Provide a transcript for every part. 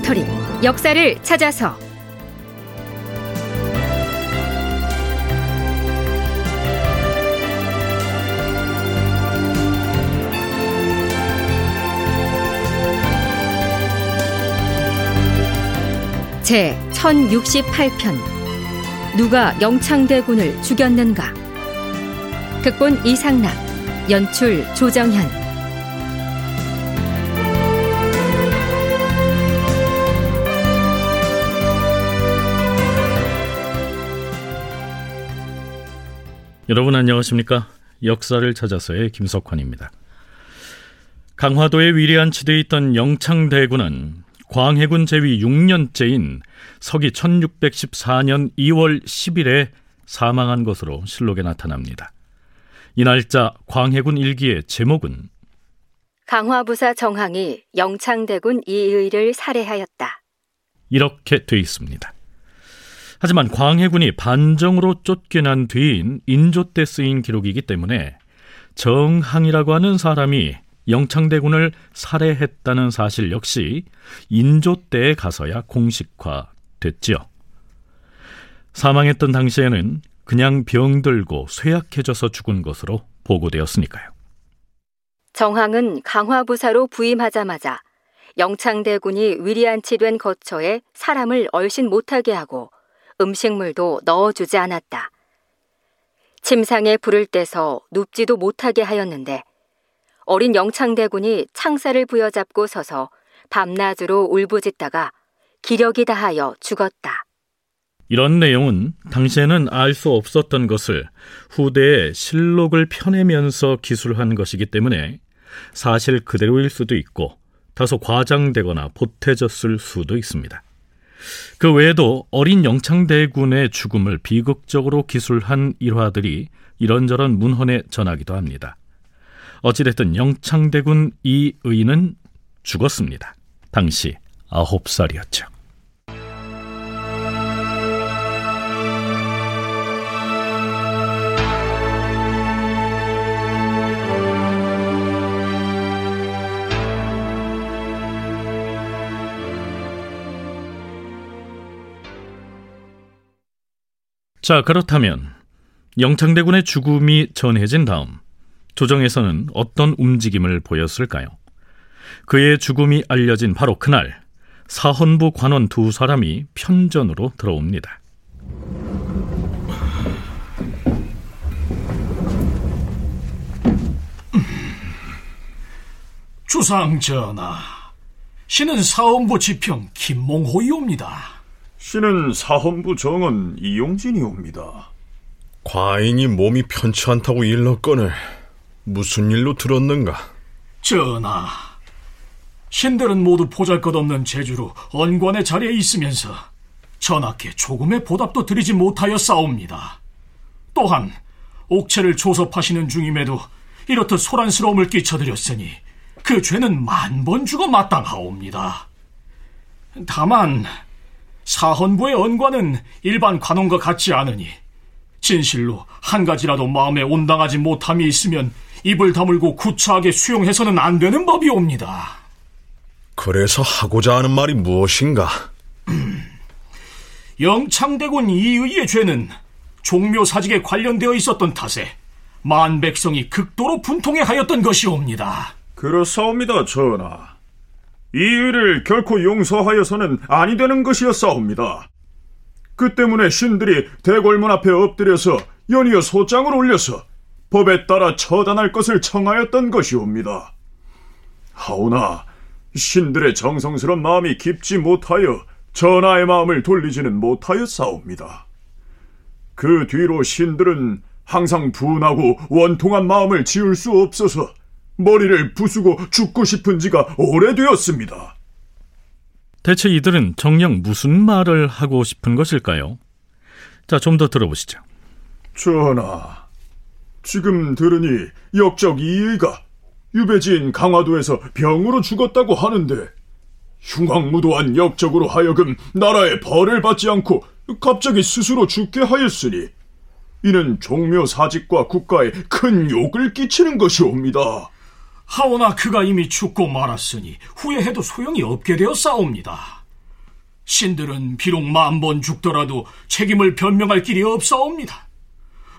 다큐멘터리 역사를 찾아서. 제 1068편. 누가 영창대군을 죽였는가? 극본 이상락 연출 조정현 여러분 안녕하십니까? 역사를 찾아서의 김석환입니다. 강화도에 위리안치되어 있던 영창대군은 광해군 제위 6년째인 서기 1614년 2월 10일에 사망한 것으로 실록에 나타납니다. 이 날짜 광해군 일기의 제목은 강화부사 정항이 영창대군 이의를 살해하였다. 이렇게 돼 있습니다. 하지만 광해군이 반정으로 쫓겨난 뒤인 인조 때 쓰인 기록이기 때문에 정항이라고 하는 사람이 영창대군을 살해했다는 사실 역시 인조 때에 가서야 공식화됐지요. 사망했던 당시에는 그냥 병들고 쇠약해져서 죽은 것으로 보고되었으니까요. 정항은 강화부사로 부임하자마자 영창대군이 위리안치된 거처에 사람을 얼씬 못하게 하고 음식물도 넣어주지 않았다. 침상에 불을 떼서 눕지도 못하게 하였는데 어린 영창대군이 창살을 부여잡고 서서 밤낮으로 울부짖다가 기력이 다하여 죽었다. 이런 내용은 당시에는 알 수 없었던 것을 후대에 실록을 펴내면서 기술한 것이기 때문에 사실 그대로일 수도 있고 다소 과장되거나 보태졌을 수도 있습니다. 그 외에도 어린 영창대군의 죽음을 비극적으로 기술한 일화들이 이런저런 문헌에 전하기도 합니다. 어찌됐든 영창대군 이 의는 죽었습니다. 당시 아홉 살이었죠. 자, 그렇다면 영창대군의 죽음이 전해진 다음 조정에서는 어떤 움직임을 보였을까요? 그의 죽음이 알려진 바로 그날 사헌부 관원 두 사람이 편전으로 들어옵니다. 주상 전하, 신은 사헌부 지평 김몽호이옵니다. 신은 사헌부 정원 이용진이옵니다. 과인이 몸이 편치 않다고 일렀거늘 무슨 일로 들었는가? 전하, 신들은 모두 보잘것없는 제주로 언관의 자리에 있으면서 전하께 조금의 보답도 드리지 못하여 싸웁니다. 또한 옥체를 조섭하시는 중임에도 이렇듯 소란스러움을 끼쳐드렸으니 그 죄는 만 번 죽어 마땅하옵니다. 다만 사헌부의 언관은 일반 관원과 같지 않으니 진실로 한 가지라도 마음에 온당하지 못함이 있으면 입을 다물고 구차하게 수용해서는 안 되는 법이옵니다. 그래서 하고자 하는 말이 무엇인가? 영창대군 이의의 죄는 종묘사직에 관련되어 있었던 탓에 만 백성이 극도로 분통해 하였던 것이옵니다. 그렇사옵니다, 전하. 이 일을 결코 용서하여서는 아니 되는 것이었사옵니다. 그 때문에 신들이 대궐문 앞에 엎드려서 연이어 소장을 올려서 법에 따라 처단할 것을 청하였던 것이옵니다. 하오나 신들의 정성스런 마음이 깊지 못하여 전하의 마음을 돌리지는 못하였사옵니다. 그 뒤로 신들은 항상 분하고 원통한 마음을 지울 수 없어서 머리를 부수고 죽고 싶은 지가 오래되었습니다. 대체 이들은 정녕 무슨 말을 하고 싶은 것일까요? 자, 좀 더 들어보시죠. 전하, 지금 들으니 역적 이의가 유배지인 강화도에서 병으로 죽었다고 하는데 흉악무도한 역적으로 하여금 나라의 벌을 받지 않고 갑자기 스스로 죽게 하였으니 이는 종묘 사직과 국가에 큰 욕을 끼치는 것이옵니다. 하오나 그가 이미 죽고 말았으니 후회해도 소용이 없게 되어 싸웁니다. 신들은 비록 만 번 죽더라도 책임을 변명할 길이 없사옵니다.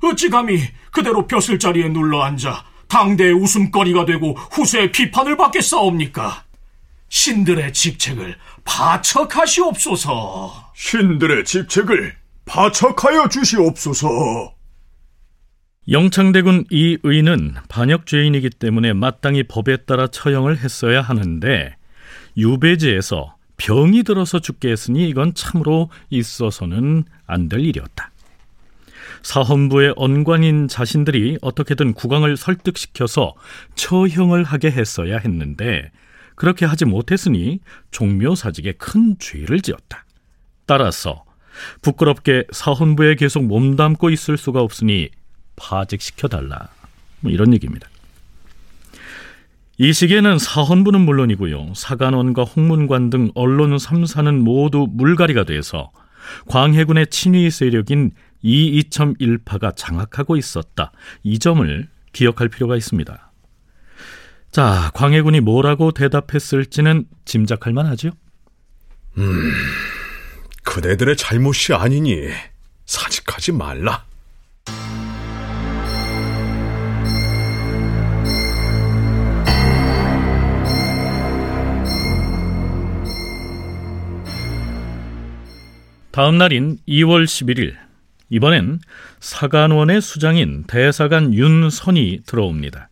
어찌 감히 그대로 벼슬 자리에 눌러 앉아 당대의 웃음거리가 되고 후세의 비판을 받겠사옵니까? 신들의 직책을 바척하시옵소서. 신들의 직책을 바척하여 주시옵소서. 영창대군 이 의는 반역죄인이기 때문에 마땅히 법에 따라 처형을 했어야 하는데 유배지에서 병이 들어서 죽게 했으니 이건 참으로 있어서는 안 될 일이었다. 사헌부의 언관인 자신들이 어떻게든 국왕을 설득시켜서 처형을 하게 했어야 했는데 그렇게 하지 못했으니 종묘사직에 큰 죄를 지었다. 따라서 부끄럽게 사헌부에 계속 몸담고 있을 수가 없으니 파직시켜 달라. 뭐 이런 얘기입니다. 이 시기에는 사헌부는 물론이고요. 사간원과 홍문관 등 언론 3사는 모두 물갈이가 돼서 광해군의 친위 세력인 이이첨 일파가 장악하고 있었다. 이 점을 기억할 필요가 있습니다. 자, 광해군이 뭐라고 대답했을지는 짐작할 만하죠? 음, 그대들의 잘못이 아니니 사직하지 말라. 다음 날인 2월 11일 이번엔 사간원의 수장인 대사관 윤선이 들어옵니다.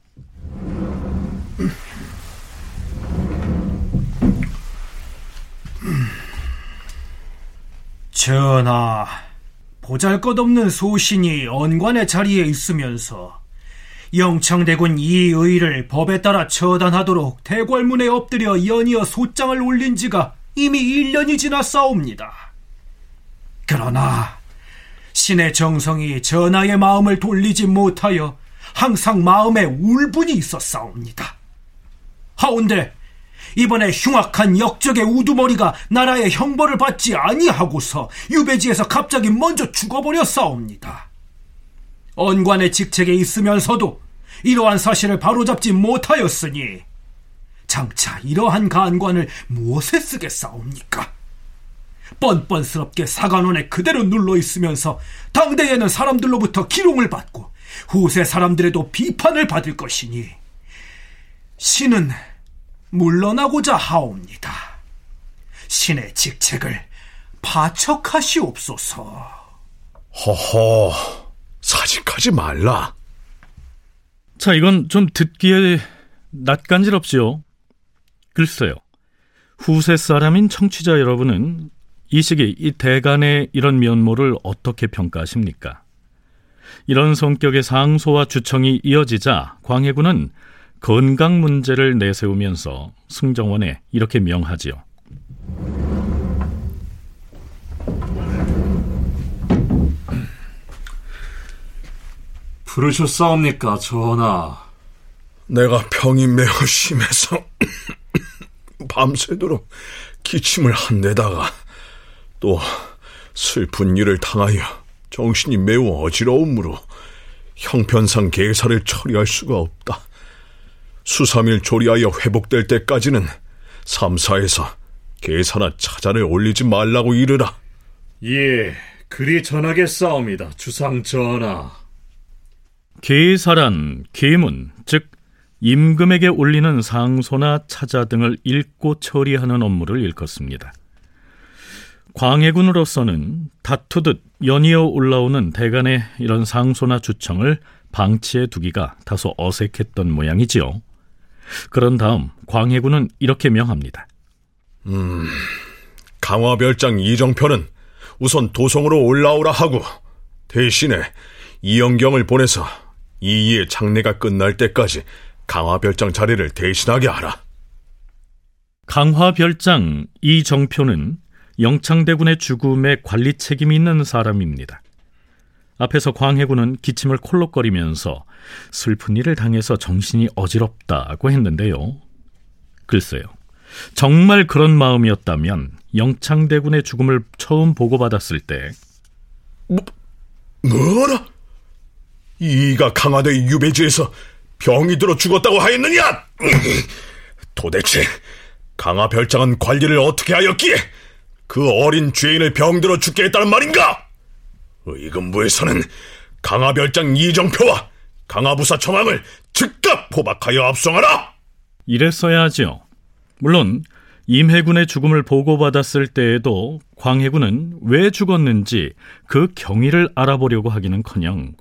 전하, 보잘것없는 소신이 언관의 자리에 있으면서 영창대군 이의를 법에 따라 처단하도록 대궐문에 엎드려 연이어 소장을 올린 지가 이미 1년이 지났사옵니다. 그러나 신의 정성이 전하의 마음을 돌리지 못하여 항상 마음에 울분이 있었사옵니다. 하운데 이번에 흉악한 역적의 우두머리가 나라의 형벌을 받지 아니하고서 유배지에서 갑자기 먼저 죽어버렸사옵니다. 언관의 직책에 있으면서도 이러한 사실을 바로잡지 못하였으니 장차 이러한 간관을 무엇에 쓰겠사옵니까? 뻔뻔스럽게 사관원에 그대로 눌러 있으면서 당대에는 사람들로부터 기롱을 받고 후세 사람들에도 비판을 받을 것이니 신은 물러나고자 하옵니다. 신의 직책을 파척하시옵소서. 허허, 사직하지 말라. 자, 이건 좀 듣기에 낯간지럽지요. 글쎄요. 후세 사람인 청취자 여러분은 이 시기 이 대간의 이런 면모를 어떻게 평가하십니까? 이런 성격의 상소와 주청이 이어지자 광해군은 건강 문제를 내세우면서 승정원에 이렇게 명하지요. 부르셨사옵니까, 전하? 내가 병이 매우 심해서 밤새도록 기침을 한데다가 또 슬픈 일을 당하여 정신이 매우 어지러움으로 형편상 계사를 처리할 수가 없다. 수삼일 조리하여 회복될 때까지는 삼사에서 계사나 차자를 올리지 말라고 이르라. 예, 그리 전하겠사옵니다, 주상 전하. 계사란 계문, 즉 임금에게 올리는 상소나 차자 등을 읽고 처리하는 업무를 일컫습니다. 광해군으로서는 다투듯 연이어 올라오는 대간의 이런 상소나 주청을 방치해 두기가 다소 어색했던 모양이지요. 그런 다음 광해군은 이렇게 명합니다. 음, 강화별장 이정표는 우선 도성으로 올라오라 하고 대신에 이영경을 보내서 이이의 장례가 끝날 때까지 강화별장 자리를 대신하게 하라. 강화별장 이정표는 영창대군의 죽음에 관리 책임이 있는 사람입니다. 앞에서 광해군은 기침을 콜록거리면서 슬픈 일을 당해서 정신이 어지럽다고 했는데요. 글쎄요. 정말 그런 마음이었다면 영창대군의 죽음을 처음 보고받았을 때 뭐, 뭐라? 이가 강화대 유배지에서 병이 들어 죽었다고 하였느냐? 도대체 강화 별장은 관리를 어떻게 하였기에 그 어린 죄인을 병들어 죽게 했다는 말인가? 의금부에서는 강화별장 이정표와 강화부사 정황을 즉각 포박하여 압송하라! 이랬어야 하지요. 물론 임해군의 죽음을 보고받았을 때에도 광해군은 왜 죽었는지 그 경위를 알아보려고 하기는커녕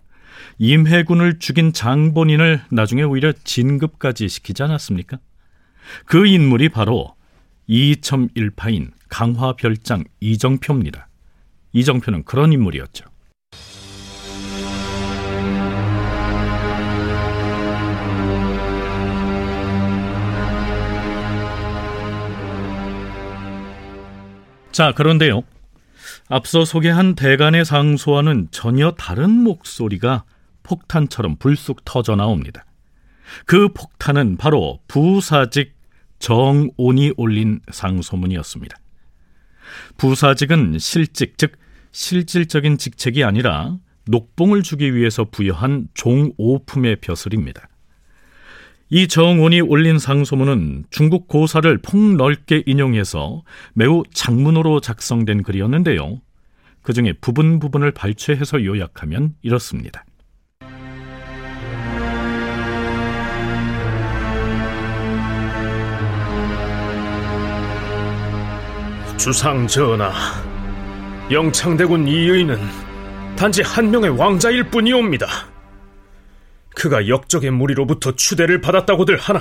임해군을 죽인 장본인을 나중에 오히려 진급까지 시키지 않았습니까? 그 인물이 바로 이첨일파인 강화별장 이정표입니다. 이정표는 그런 인물이었죠. 자, 그런데요. 앞서 소개한 대간의 상소와는 전혀 다른 목소리가 폭탄처럼 불쑥 터져 나옵니다. 그 폭탄은 바로 부사직 정온이 올린 상소문이었습니다. 부사직은 실직, 즉 실질적인 직책이 아니라 녹봉을 주기 위해서 부여한 종오품의 벼슬입니다. 이 정온이 올린 상소문은 중국 고사를 폭넓게 인용해서 매우 장문으로 작성된 글이었는데요. 그 중에 부분 부분을 발췌해서 요약하면 이렇습니다. 주상 전하, 영창대군 이의는 단지 한 명의 왕자일 뿐이옵니다. 그가 역적의 무리로부터 추대를 받았다고들 하나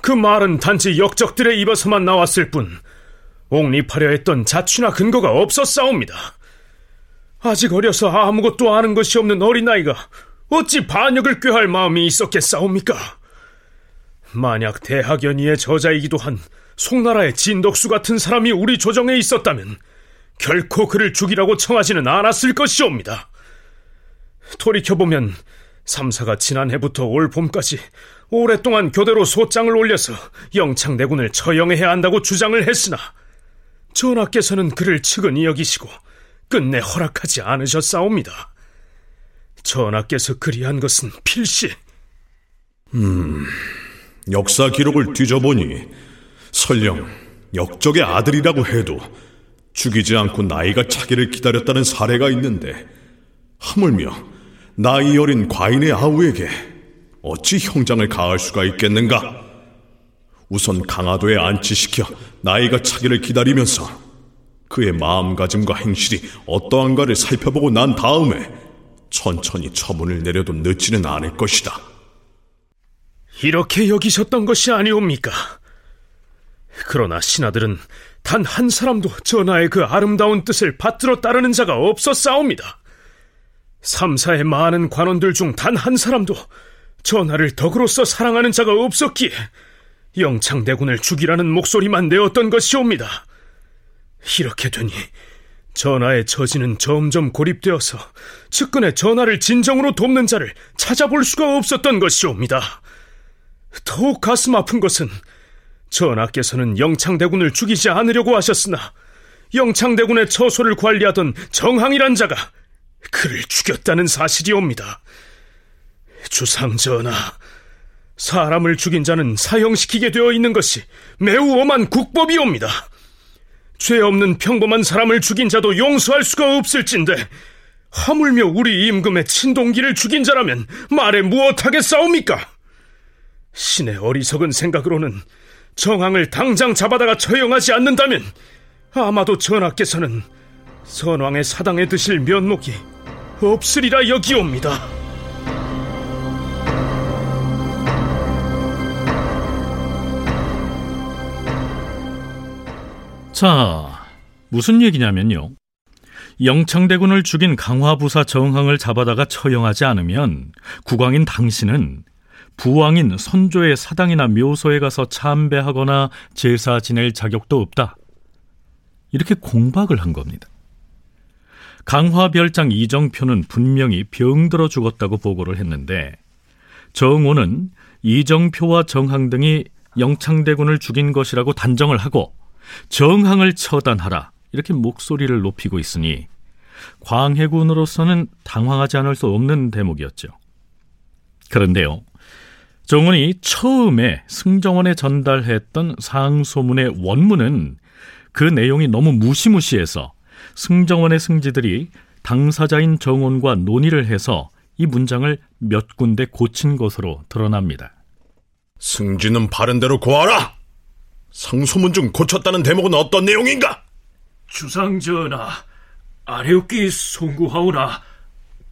그 말은 단지 역적들의 입에서만 나왔을 뿐 옥립하려 했던 자취나 근거가 없었사옵니다. 아직 어려서 아무것도 아는 것이 없는 어린아이가 어찌 반역을 꾀할 마음이 있었겠사옵니까? 만약 대학연의의 저자이기도 한 송나라의 진덕수 같은 사람이 우리 조정에 있었다면 결코 그를 죽이라고 청하지는 않았을 것이옵니다. 돌이켜보면 삼사가 지난해부터 올 봄까지 오랫동안 교대로 소장을 올려서 영창내군을 처형해야 한다고 주장을 했으나 전하께서는 그를 측은히 여기시고 끝내 허락하지 않으셨사옵니다. 전하께서 그리한 것은 필시 음, 역사 기록을 뒤져보니 설령 역적의 아들이라고 해도 죽이지 않고 나이가 차기를 기다렸다는 사례가 있는데 하물며 나이 어린 과인의 아우에게 어찌 형장을 가할 수가 있겠는가? 우선 강화도에 안치시켜 나이가 차기를 기다리면서 그의 마음가짐과 행실이 어떠한가를 살펴보고 난 다음에 천천히 처분을 내려도 늦지는 않을 것이다. 이렇게 여기셨던 것이 아니옵니까? 그러나 신하들은 단 한 사람도 전하의 그 아름다운 뜻을 받들어 따르는 자가 없었사옵니다. 삼사의 많은 관원들 중 단 한 사람도 전하를 덕으로서 사랑하는 자가 없었기에 영창대군을 죽이라는 목소리만 내었던 것이옵니다. 이렇게 되니 전하의 처지는 점점 고립되어서 측근의 전하를 진정으로 돕는 자를 찾아볼 수가 없었던 것이옵니다. 더욱 가슴 아픈 것은 전하께서는 영창대군을 죽이지 않으려고 하셨으나 영창대군의 처소를 관리하던 정항이란 자가 그를 죽였다는 사실이옵니다. 주상 전하, 사람을 죽인 자는 사형시키게 되어 있는 것이 매우 엄한 국법이옵니다. 죄 없는 평범한 사람을 죽인 자도 용서할 수가 없을진데 하물며 우리 임금의 친동기를 죽인 자라면 말에 무엇하게 싸웁니까? 신의 어리석은 생각으로는 정황을 당장 잡아다가 처형하지 않는다면 아마도 전하께서는 선왕의 사당에 드실 면목이 없으리라 여기옵니다. 자, 무슨 얘기냐면요. 영창대군을 죽인 강화부사 정항을 잡아다가 처형하지 않으면 국왕인 당신은 부왕인 선조의 사당이나 묘소에 가서 참배하거나 제사 지낼 자격도 없다. 이렇게 공박을 한 겁니다. 강화별장 이정표는 분명히 병들어 죽었다고 보고를 했는데 정오는 이정표와 정항 등이 영창대군을 죽인 것이라고 단정을 하고 정항을 처단하라 이렇게 목소리를 높이고 있으니 광해군으로서는 당황하지 않을 수 없는 대목이었죠. 그런데요. 정원이 처음에 승정원에 전달했던 상소문의 원문은 그 내용이 너무 무시무시해서 승정원의 승지들이 당사자인 정원과 논의를 해서 이 문장을 몇 군데 고친 것으로 드러납니다. 승지는 바른대로 고하라! 상소문 중 고쳤다는 대목은 어떤 내용인가? 주상전하, 아래옵기 송구하오나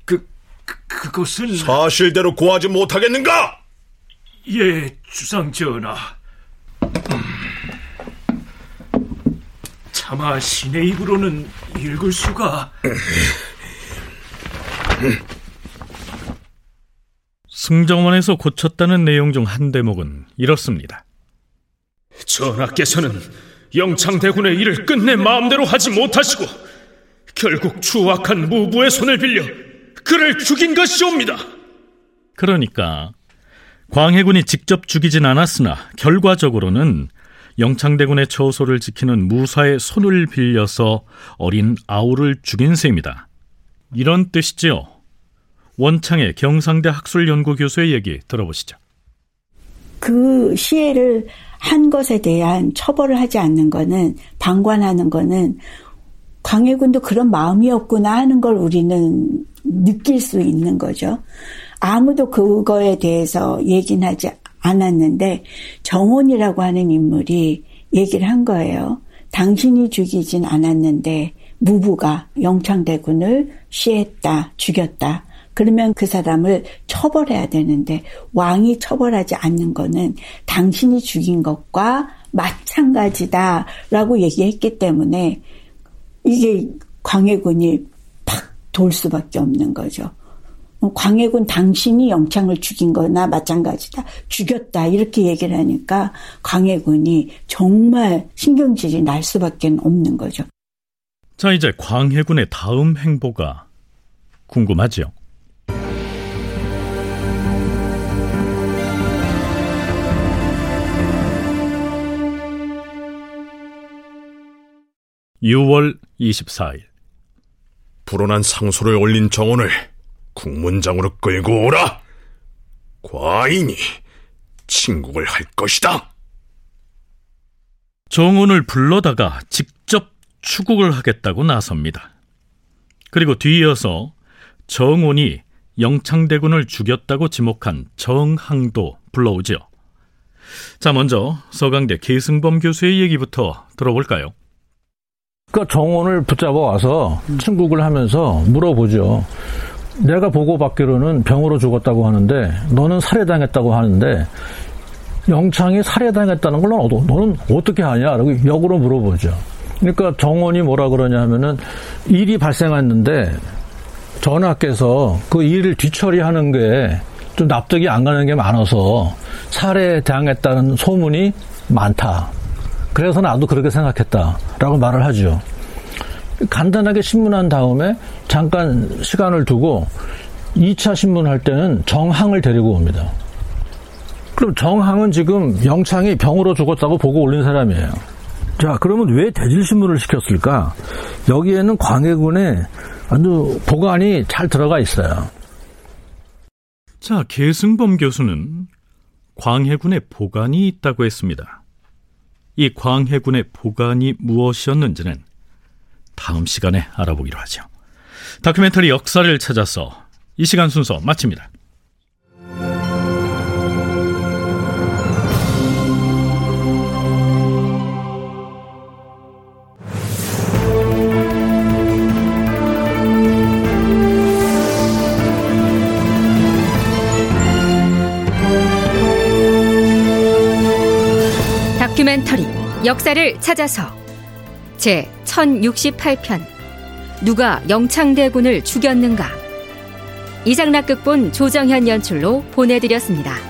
그, 그 그것은 사실대로 고하지 못하겠는가? 예, 주상 전하. 음, 차마 신의 입으로는 읽을 수가. 승정원에서 고쳤다는 내용 중 한 대목은 이렇습니다. 전하께서는 영창대군의 일을 끝내 마음대로 하지 못하시고 결국 추악한 무부의 손을 빌려 그를 죽인 것이옵니다. 그러니까 광해군이 직접 죽이진 않았으나 결과적으로는 영창대군의 처소를 지키는 무사의 손을 빌려서 어린 아우를 죽인 셈이다. 이런 뜻이지요. 원창의 경상대 학술연구 교수의 얘기 들어보시죠. 그 시해를 한 것에 대한 처벌을 하지 않는 거는 방관하는 거는 광해군도 그런 마음이었구나 하는 걸 우리는 느낄 수 있는 거죠. 아무도 그거에 대해서 얘기는 하지 않았는데 정원이라고 하는 인물이 얘기를 한 거예요. 당신이 죽이진 않았는데 무부가 영창대군을 시했다, 죽였다. 그러면 그 사람을 처벌해야 되는데 왕이 처벌하지 않는 거는 당신이 죽인 것과 마찬가지다라고 얘기했기 때문에 이게 광해군이 팍 돌 수밖에 없는 거죠. 광해군 당신이 영창을 죽인 거나 마찬가지다. 죽였다. 이렇게 얘기를 하니까 광해군이 정말 신경질이 날 수밖에 없는 거죠. 자, 이제 광해군의 다음 행보가 궁금하죠. 6월 24일 불온한 상소를 올린 정원을 국문장으로 끌고 오라. 과인이 친국을 할 것이다. 정원을 불러다가 직접 추국을 하겠다고 나섭니다. 그리고 뒤이어서 정원이 영창대군을 죽였다고 지목한 정항도 불러오죠. 자, 먼저 서강대 계승범 교수의 얘기부터 들어볼까요? 그러니까 정원을 붙잡아 와서 친국을 하면서 물어보죠. 내가 보고받기로는 병으로 죽었다고 하는데 너는 살해당했다고 하는데 영창이 살해당했다는 걸 너는, 너는 어떻게 하냐? 라고 역으로 물어보죠. 그러니까 정원이 뭐라 그러냐 하면은 일이 발생했는데 전하께서 그 일을 뒤처리하는 게 좀 납득이 안 가는 게 많아서 살해당했다는 소문이 많다. 그래서 나도 그렇게 생각했다라고 말을 하죠. 간단하게 신문한 다음에 잠깐 시간을 두고 2차 신문할 때는 정항을 데리고 옵니다. 그럼 정항은 지금 영창이 병으로 죽었다고 보고 올린 사람이에요. 자, 그러면 왜 대질신문을 시켰을까? 여기에는 광해군의 아주 보관이 잘 들어가 있어요. 자, 계승범 교수는 광해군의 보관이 있다고 했습니다. 이 광해군의 보관이 무엇이었는지는 다음 시간에 알아보기로 하죠. 다큐멘터리 역사를 찾아서 이 시간 순서 마칩니다. 다큐멘터리 역사를 찾아서 제 1068편 누가 영창대군을 죽였는가 이상락극본 조정현 연출로 보내드렸습니다.